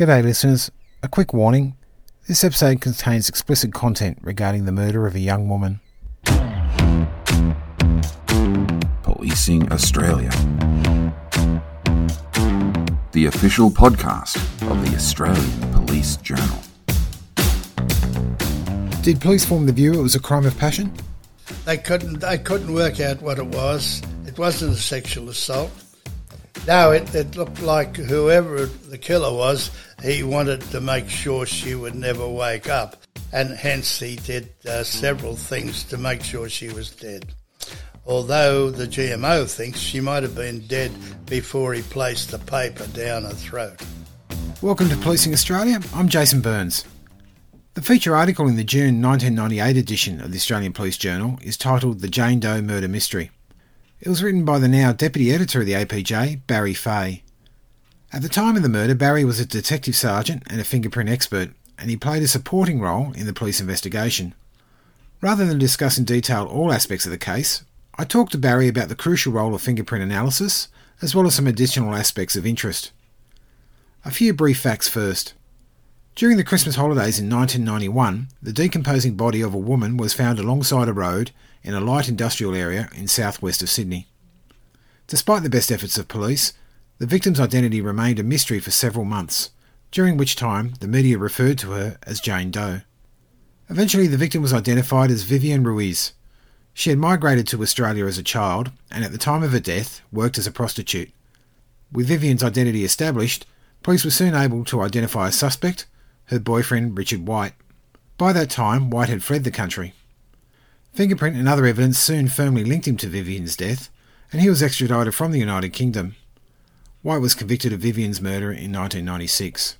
G'day, listeners. A quick warning this episode contains explicit content regarding the murder of a young woman. Policing Australia. The official podcast of the Australian Police Journal. Did police form the view it was a crime of passion? They couldn't. They couldn't work out what it was. It wasn't a sexual assault. No, it, it looked like whoever the killer was, he wanted to make sure she would never wake up, and hence he did uh, several things to make sure she was dead. Although the GMO thinks she might have been dead before he placed the paper down her throat. Welcome to Policing Australia. I'm Jason Burns. The feature article in the June 1998 edition of the Australian Police Journal is titled The Jane Doe Murder Mystery. It was written by the now deputy editor of the APJ, Barry Fay. At the time of the murder, Barry was a detective sergeant and a fingerprint expert, and he played a supporting role in the police investigation. Rather than discuss in detail all aspects of the case, I talked to Barry about the crucial role of fingerprint analysis, as well as some additional aspects of interest. A few brief facts first. During the Christmas holidays in 1991, the decomposing body of a woman was found alongside a road in a light industrial area in southwest of Sydney. Despite the best efforts of police, the victim's identity remained a mystery for several months, during which time the media referred to her as Jane Doe. Eventually, the victim was identified as Vivian Ruiz. She had migrated to Australia as a child and at the time of her death worked as a prostitute. With Vivian's identity established, police were soon able to identify a suspect, her boyfriend Richard White. By that time, White had fled the country. Fingerprint and other evidence soon firmly linked him to Vivian's death, and he was extradited from the United Kingdom. White was convicted of Vivian's murder in 1996.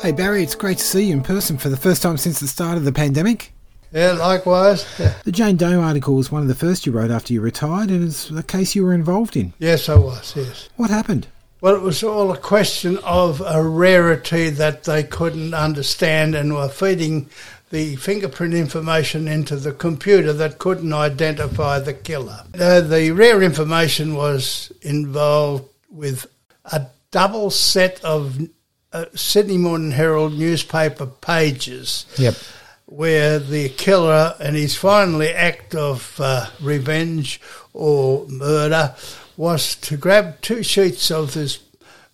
Hey Barry, it's great to see you in person for the first time since the start of the pandemic. Yeah, likewise. The Jane Doe article was one of the first you wrote after you retired, and it's a case you were involved in. Yes, I was. Yes. What happened? Well, it was all a question of a rarity that they couldn't understand and were feeding the fingerprint information into the computer that couldn't identify the killer. Uh, the rare information was involved with a double set of uh, Sydney Morning Herald newspaper pages. Yep. Where the killer in his final act of uh, revenge or murder was to grab two sheets of this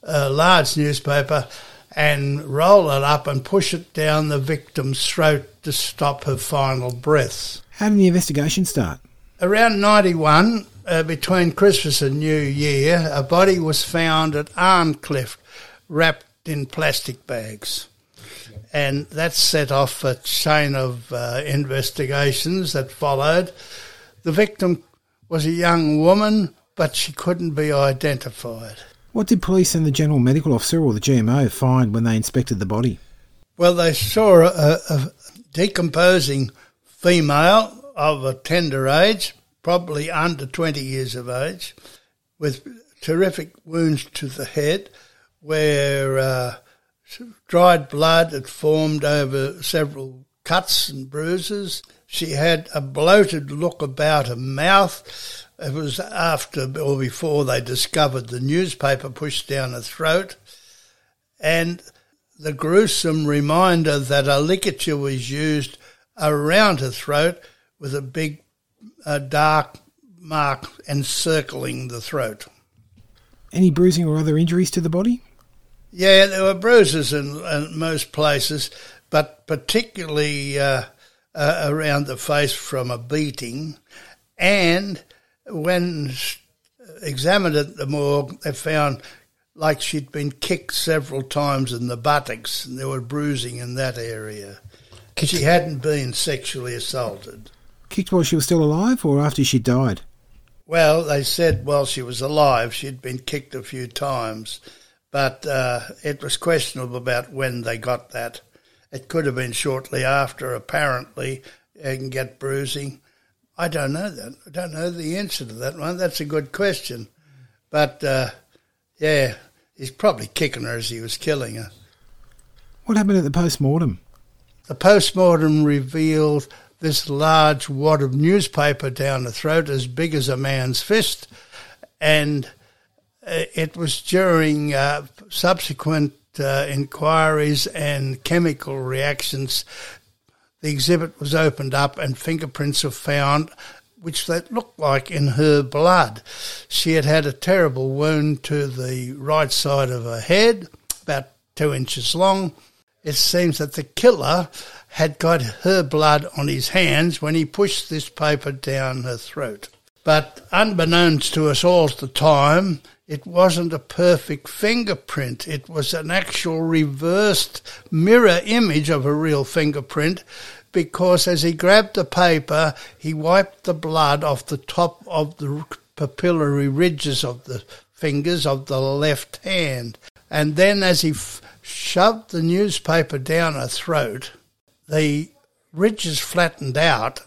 uh, large newspaper and roll it up and push it down the victim's throat to stop her final breaths. How did the investigation start? Around 91, uh, between Christmas and New Year, a body was found at Arncliffe wrapped in plastic bags. And that set off a chain of uh, investigations that followed. The victim was a young woman, but she couldn't be identified. What did police and the General Medical Officer or the GMO find when they inspected the body? Well, they saw a, a decomposing female of a tender age, probably under 20 years of age, with terrific wounds to the head where uh, dried blood had formed over several cuts and bruises. She had a bloated look about her mouth. It was after or before they discovered the newspaper pushed down her throat. And the gruesome reminder that a ligature was used around her throat with a big uh, dark mark encircling the throat. Any bruising or other injuries to the body? Yeah, there were bruises in, in most places, but particularly uh, uh, around the face from a beating. And when examined at the morgue, they found like she'd been kicked several times in the buttocks, and there were bruising in that area. Kicked. She hadn't been sexually assaulted. Kicked while she was still alive, or after she died? Well, they said while she was alive, she'd been kicked a few times but uh, it was questionable about when they got that. It could have been shortly after, apparently, can get bruising. I don't know that. I don't know the answer to that one. That's a good question. But, uh, yeah, he's probably kicking her as he was killing her. What happened at the post mortem? The post mortem revealed this large wad of newspaper down the throat, as big as a man's fist, and it was during uh, subsequent uh, inquiries and chemical reactions. The exhibit was opened up and fingerprints were found which that looked like in her blood. She had had a terrible wound to the right side of her head, about two inches long. It seems that the killer had got her blood on his hands when he pushed this paper down her throat. But unbeknownst to us all at the time, it wasn't a perfect fingerprint. It was an actual reversed mirror image of a real fingerprint because as he grabbed the paper, he wiped the blood off the top of the papillary ridges of the fingers of the left hand. And then as he f- shoved the newspaper down her throat, the ridges flattened out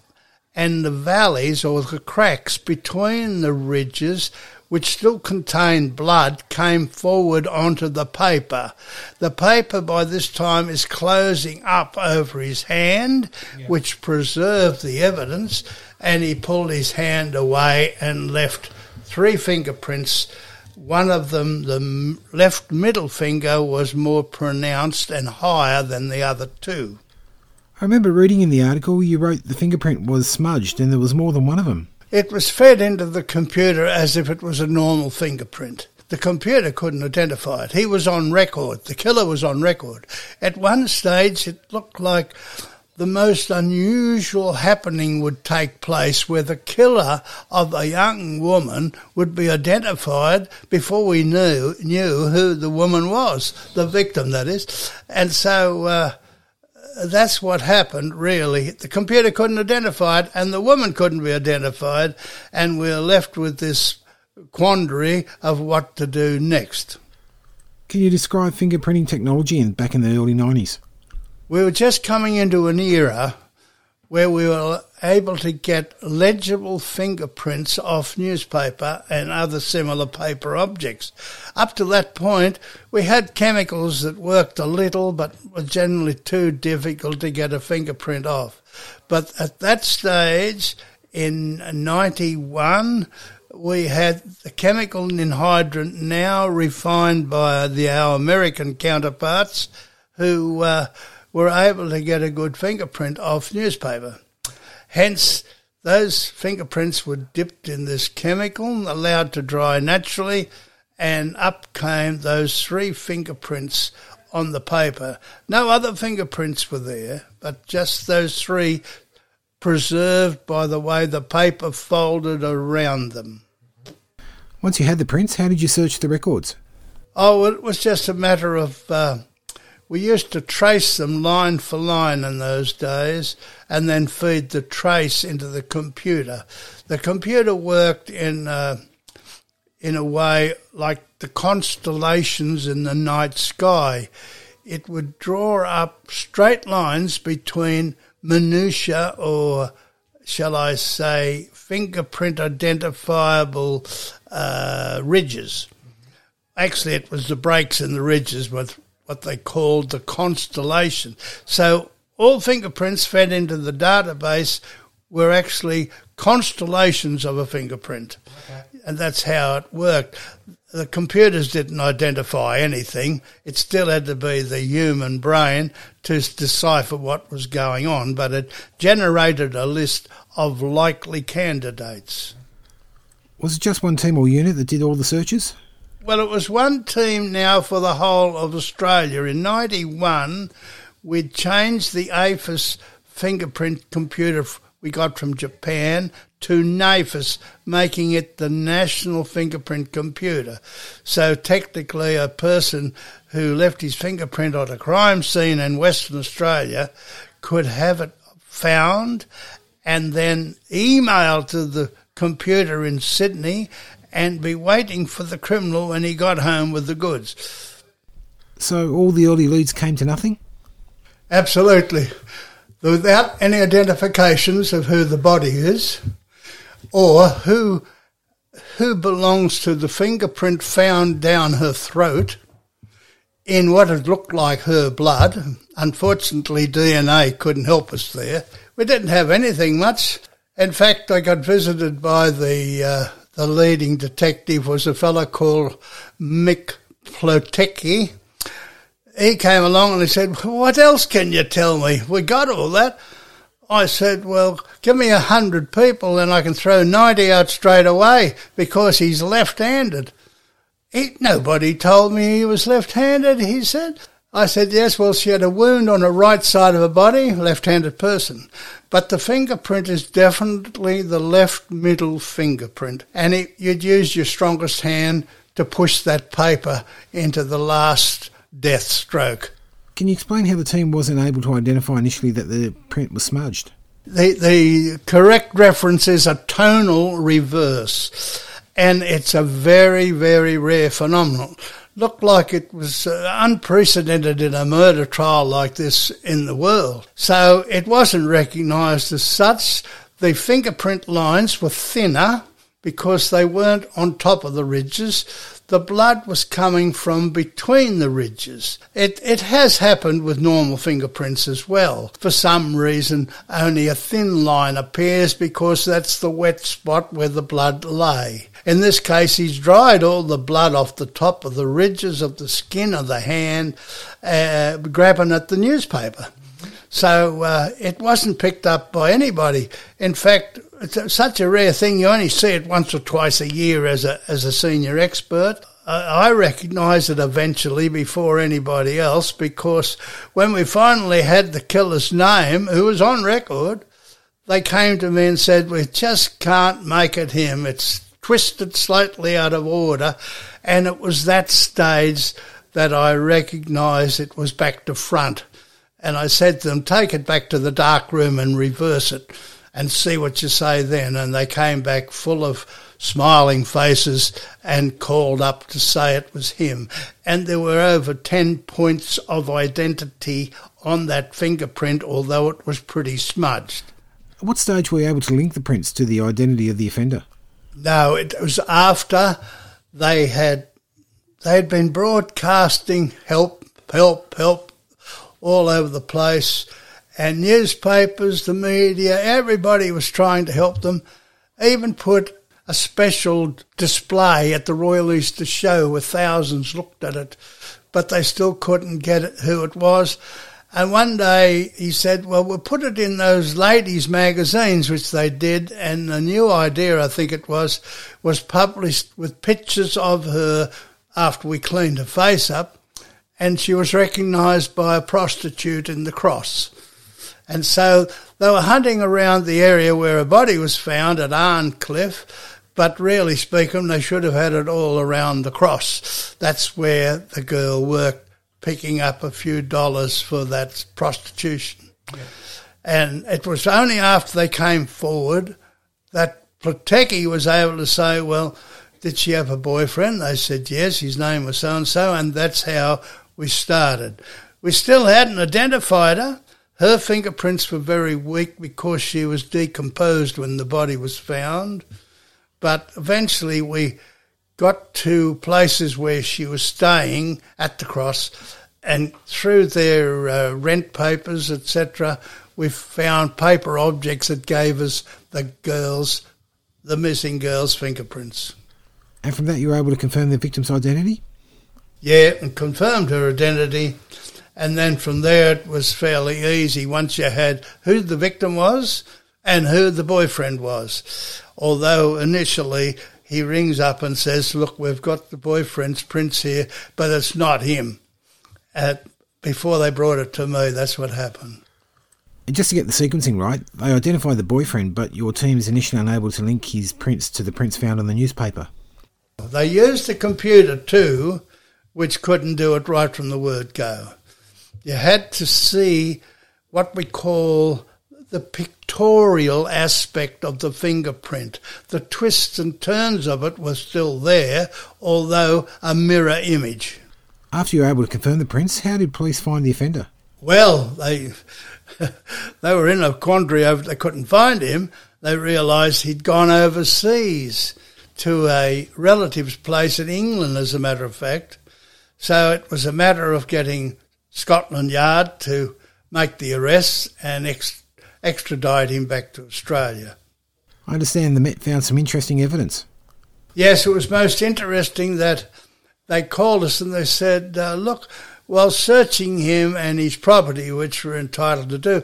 and the valleys or the cracks between the ridges which still contained blood came forward onto the paper. The paper by this time is closing up over his hand, yeah. which preserved the evidence, and he pulled his hand away and left three fingerprints. One of them, the left middle finger, was more pronounced and higher than the other two. I remember reading in the article you wrote the fingerprint was smudged and there was more than one of them. It was fed into the computer as if it was a normal fingerprint. The computer couldn't identify it. He was on record. The killer was on record. At one stage, it looked like the most unusual happening would take place where the killer of a young woman would be identified before we knew knew who the woman was, the victim that is. And so uh, that's what happened, really. The computer couldn't identify it, and the woman couldn't be identified, and we're left with this quandary of what to do next. Can you describe fingerprinting technology in, back in the early 90s? We were just coming into an era where we were able to get legible fingerprints off newspaper and other similar paper objects. Up to that point, we had chemicals that worked a little but were generally too difficult to get a fingerprint off. But at that stage, in 91, we had the chemical ninhydrin now refined by the, our American counterparts who uh, were able to get a good fingerprint off newspaper. Hence, those fingerprints were dipped in this chemical, allowed to dry naturally, and up came those three fingerprints on the paper. No other fingerprints were there, but just those three preserved by the way the paper folded around them. Once you had the prints, how did you search the records? Oh, it was just a matter of uh, we used to trace them line for line in those days and then feed the trace into the computer. The computer worked in, uh, in a way like the constellations in the night sky. It would draw up straight lines between minutiae or, shall I say, fingerprint identifiable uh, ridges. Actually, it was the breaks in the ridges with what they called the constellation. So all fingerprints fed into the database were actually constellations of a fingerprint. Okay. And that's how it worked. The computers didn't identify anything. It still had to be the human brain to decipher what was going on, but it generated a list of likely candidates. Was it just one team or unit that did all the searches? Well, it was one team now for the whole of Australia. In 91, we'd changed the AFIS fingerprint computer we got from Japan to NAFIS, making it the national fingerprint computer. So technically, a person who left his fingerprint on a crime scene in Western Australia could have it found and then emailed to the computer in Sydney and be waiting for the criminal when he got home with the goods. So all the early leads came to nothing? Absolutely. Without any identifications of who the body is or who who belongs to the fingerprint found down her throat in what had looked like her blood. Unfortunately, DNA couldn't help us there. We didn't have anything much. In fact, I got visited by the uh, the leading detective was a fellow called Mick Plotecki. He came along and he said, What else can you tell me? We got all that. I said, Well, give me a hundred people and I can throw 90 out straight away because he's left handed. Nobody told me he was left handed, he said. I said, Yes, well, she had a wound on the right side of her body, left handed person. But the fingerprint is definitely the left middle fingerprint. And it, you'd use your strongest hand to push that paper into the last death stroke. Can you explain how the team wasn't able to identify initially that the print was smudged? The, the correct reference is a tonal reverse, and it's a very, very rare phenomenon. Looked like it was uh, unprecedented in a murder trial like this in the world. So it wasn't recognised as such. The fingerprint lines were thinner because they weren't on top of the ridges the blood was coming from between the ridges. It, it has happened with normal fingerprints as well. For some reason, only a thin line appears because that's the wet spot where the blood lay. In this case, he's dried all the blood off the top of the ridges of the skin of the hand, uh, grabbing at the newspaper. So uh, it wasn't picked up by anybody. In fact, it's such a rare thing. You only see it once or twice a year as a as a senior expert. I recognise it eventually before anybody else because when we finally had the killer's name, who was on record, they came to me and said, "We just can't make it him. It's twisted slightly out of order," and it was that stage that I recognised it was back to front. And I said to them, "Take it back to the dark room and reverse it." and see what you say then. And they came back full of smiling faces and called up to say it was him. And there were over 10 points of identity on that fingerprint, although it was pretty smudged. At what stage were you able to link the prints to the identity of the offender? No, it was after they had they had been broadcasting help, help, help all over the place and newspapers, the media, everybody was trying to help them. Even put a special display at the Royal Easter Show where thousands looked at it, but they still couldn't get it, who it was. And one day he said, well, we'll put it in those ladies' magazines, which they did. And the new idea, I think it was, was published with pictures of her after we cleaned her face up. And she was recognised by a prostitute in the cross. And so they were hunting around the area where a body was found at Arncliffe, but really speaking, they should have had it all around the cross. That's where the girl worked, picking up a few dollars for that prostitution. Yeah. And it was only after they came forward that Plotecki was able to say, well, did she have a boyfriend? They said yes, his name was so and so, and that's how we started. We still hadn't identified her, her fingerprints were very weak because she was decomposed when the body was found. But eventually we got to places where she was staying at the cross, and through their uh, rent papers, etc., we found paper objects that gave us the girls, the missing girl's fingerprints. And from that, you were able to confirm the victim's identity? Yeah, and confirmed her identity and then from there, it was fairly easy once you had who the victim was and who the boyfriend was. Although initially he rings up and says, Look, we've got the boyfriend's prints here, but it's not him. Before they brought it to me, that's what happened. And just to get the sequencing right, they identified the boyfriend, but your team is initially unable to link his prints to the prints found on the newspaper. They used the computer too, which couldn't do it right from the word go you had to see what we call the pictorial aspect of the fingerprint. The twists and turns of it were still there, although a mirror image. After you were able to confirm the prints, how did police find the offender? Well, they they were in a quandary over they couldn't find him. They realised he'd gone overseas to a relative's place in England, as a matter of fact. So it was a matter of getting Scotland Yard to make the arrests and ex- extradite him back to Australia. I understand the Met found some interesting evidence. Yes, it was most interesting that they called us and they said, uh, look, while searching him and his property, which we're entitled to do,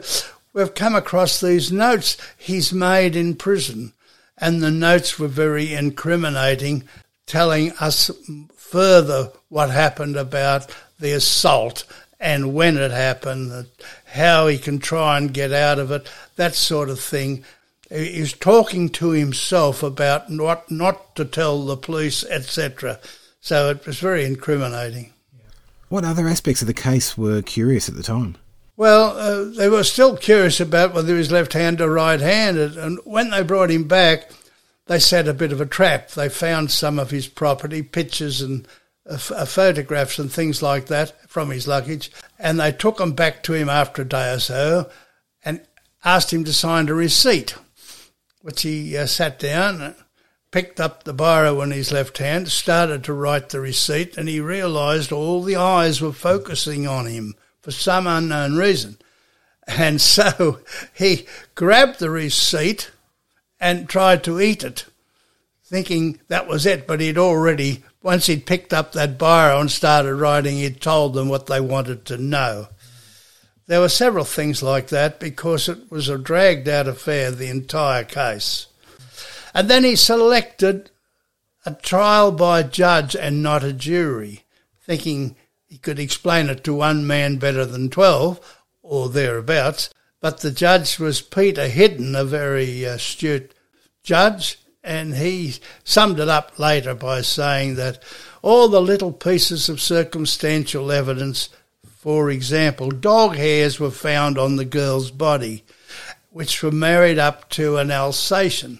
we've come across these notes he's made in prison. And the notes were very incriminating, telling us further what happened about the assault and when it happened, how he can try and get out of it, that sort of thing. He's talking to himself about what not to tell the police, etc. So it was very incriminating. What other aspects of the case were curious at the time? Well, uh, they were still curious about whether he was left-handed or right-handed, and when they brought him back, they set a bit of a trap. They found some of his property, pictures and uh, uh photographs and things like that from his luggage, and they took them back to him after a day or so, and asked him to sign a receipt, which he uh, sat down picked up the biro in his left hand, started to write the receipt, and he realised all the eyes were focusing on him for some unknown reason. And so he grabbed the receipt and tried to eat it, thinking that was it. But he'd already, once he'd picked up that biro and started writing, he'd told them what they wanted to know. There were several things like that because it was a dragged out affair, the entire case. And then he selected a trial by judge and not a jury, thinking he could explain it to one man better than 12 or thereabouts. But the judge was Peter Hidden, a very uh, astute judge, and he summed it up later by saying that all the little pieces of circumstantial evidence, for example, dog hairs were found on the girl's body, which were married up to an Alsatian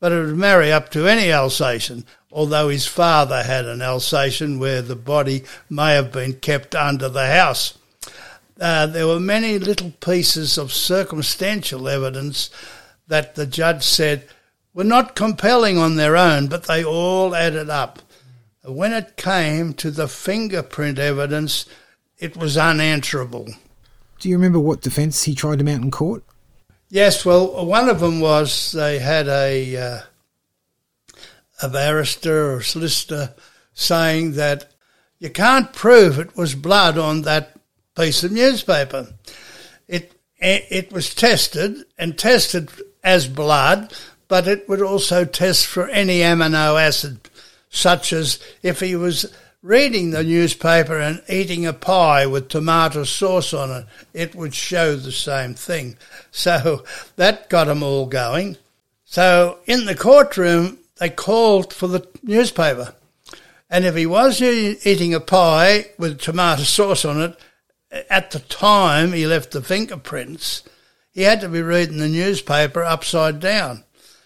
but it would marry up to any Alsatian, although his father had an Alsatian where the body may have been kept under the house. Uh, there were many little pieces of circumstantial evidence that the judge said were not compelling on their own, but they all added up. When it came to the fingerprint evidence, it was unanswerable. Do you remember what defence he tried to mount in court? Yes, well, one of them was they had a uh, a barrister or solicitor saying that you can't prove it was blood on that piece of newspaper. It it was tested and tested as blood, but it would also test for any amino acid, such as if he was reading the newspaper and eating a pie with tomato sauce on it, it would show the same thing. So that got them all going. So in the courtroom, they called for the newspaper. And if he was eating a pie with tomato sauce on it, at the time he left the fingerprints, he had to be reading the newspaper upside down.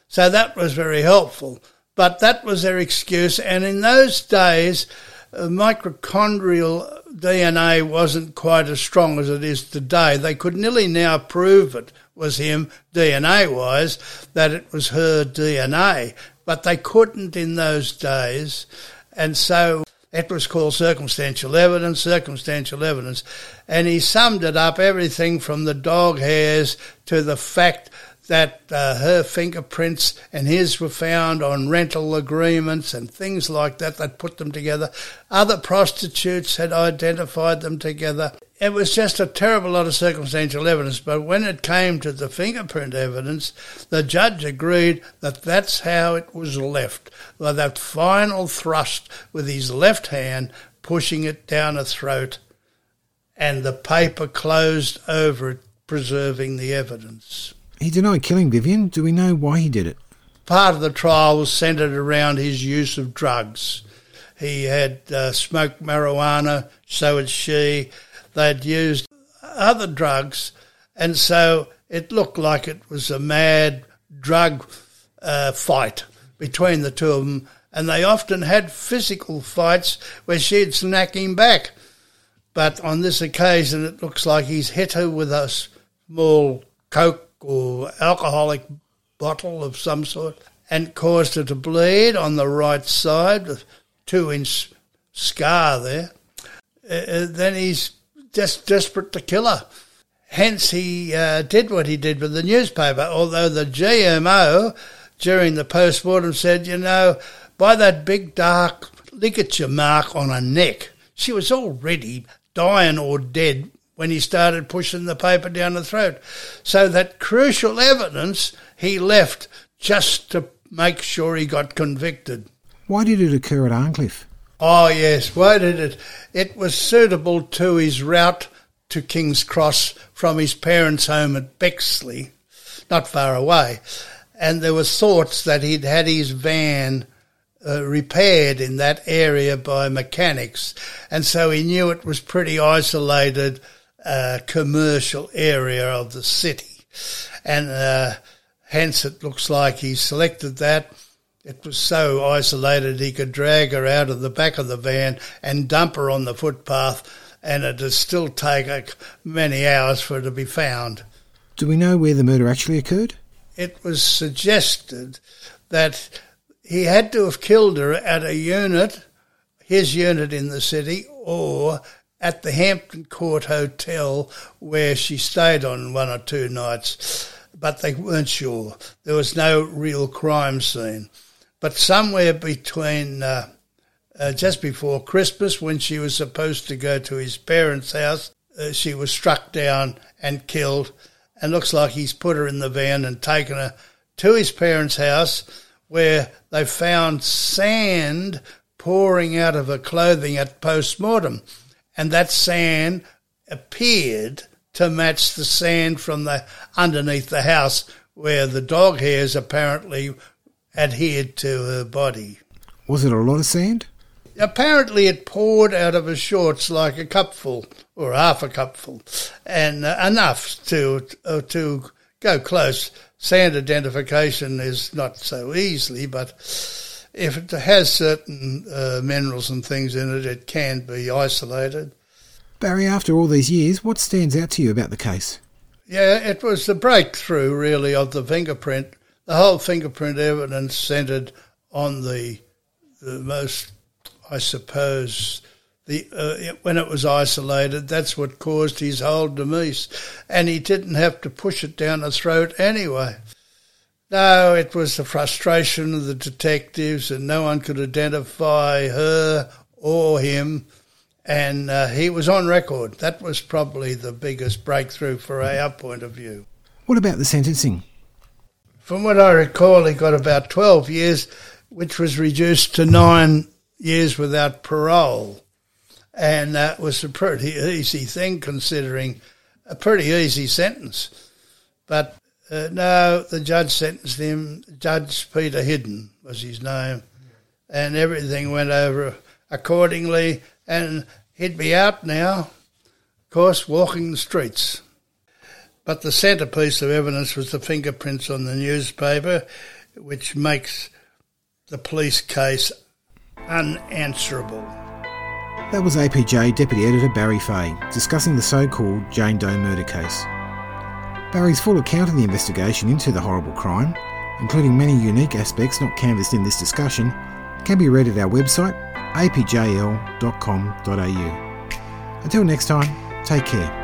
So that was very helpful. But that was their excuse. And in those days, uh, mitochondrial DNA wasn't quite as strong as it is today. They could nearly now prove it was him DNA wise, that it was her DNA, but they couldn't in those days. And so it was called circumstantial evidence, circumstantial evidence. And he summed it up everything from the dog hairs to the fact that uh, her fingerprints and his were found on rental agreements and things like that that put them together. Other prostitutes had identified them together. It was just a terrible lot of circumstantial evidence, but when it came to the fingerprint evidence, the judge agreed that that's how it was left, by that final thrust with his left hand pushing it down a throat and the paper closed over it, preserving the evidence. He denied killing Vivian. Do we know why he did it? Part of the trial was centred around his use of drugs. He had uh, smoked marijuana, so had she. They'd used other drugs, and so it looked like it was a mad drug uh, fight between the two of them. And they often had physical fights where she'd snack him back. But on this occasion, it looks like he's hit her with a small Coke or alcoholic bottle of some sort and caused her to bleed on the right side, a two inch scar there. Uh, uh, then he's just desperate to kill her. Hence, he uh, did what he did with the newspaper, although the GMO during the post mortem said, you know, by that big dark ligature mark on her neck. She was already dying or dead when he started pushing the paper down the throat. So that crucial evidence he left just to make sure he got convicted. Why did it occur at Arncliffe? Oh, yes. Why did it? It was suitable to his route to King's Cross from his parents' home at Bexley, not far away. And there were thoughts that he'd had his van uh, repaired in that area by mechanics. And so he knew it was pretty isolated uh, commercial area of the city. And uh, hence it looks like he selected that. It was so isolated he could drag her out of the back of the van and dump her on the footpath, and it'd still take many hours for her to be found. Do we know where the murder actually occurred? It was suggested that he had to have killed her at a unit, his unit in the city, or at the Hampton Court Hotel where she stayed on one or two nights, but they weren't sure. There was no real crime scene. But somewhere between uh, uh, just before Christmas, when she was supposed to go to his parents' house, uh, she was struck down and killed. And looks like he's put her in the van and taken her to his parents' house where they found sand pouring out of her clothing at post mortem and that sand appeared to match the sand from the underneath the house where the dog hairs apparently adhered to her body. Was it a lot of sand? Apparently, it poured out of her shorts like a cupful or half a cupful, and uh, enough to uh, to go close. Sand identification is not so easily, but if it has certain uh, minerals and things in it, it can be isolated. Barry, after all these years, what stands out to you about the case? Yeah, it was the breakthrough, really, of the fingerprint. The whole fingerprint evidence centred on the, the most, I suppose, the uh, when it was isolated, that's what caused his whole demise, and he didn't have to push it down the throat anyway. No, it was the frustration of the detectives, and no one could identify her or him. And uh, he was on record. That was probably the biggest breakthrough for our point of view. What about the sentencing? From what I recall, he got about 12 years, which was reduced to nine years without parole. And that was a pretty easy thing, considering a pretty easy sentence. But uh, no, the judge sentenced him. Judge Peter Hidden was his name, and everything went over accordingly. And he'd be out now, of course, walking the streets. But the centrepiece of evidence was the fingerprints on the newspaper, which makes the police case unanswerable. That was APJ Deputy Editor Barry Fay discussing the so called Jane Doe murder case. Barry's full account of the investigation into the horrible crime, including many unique aspects not canvassed in this discussion, can be read at our website apjl.com.au. Until next time, take care.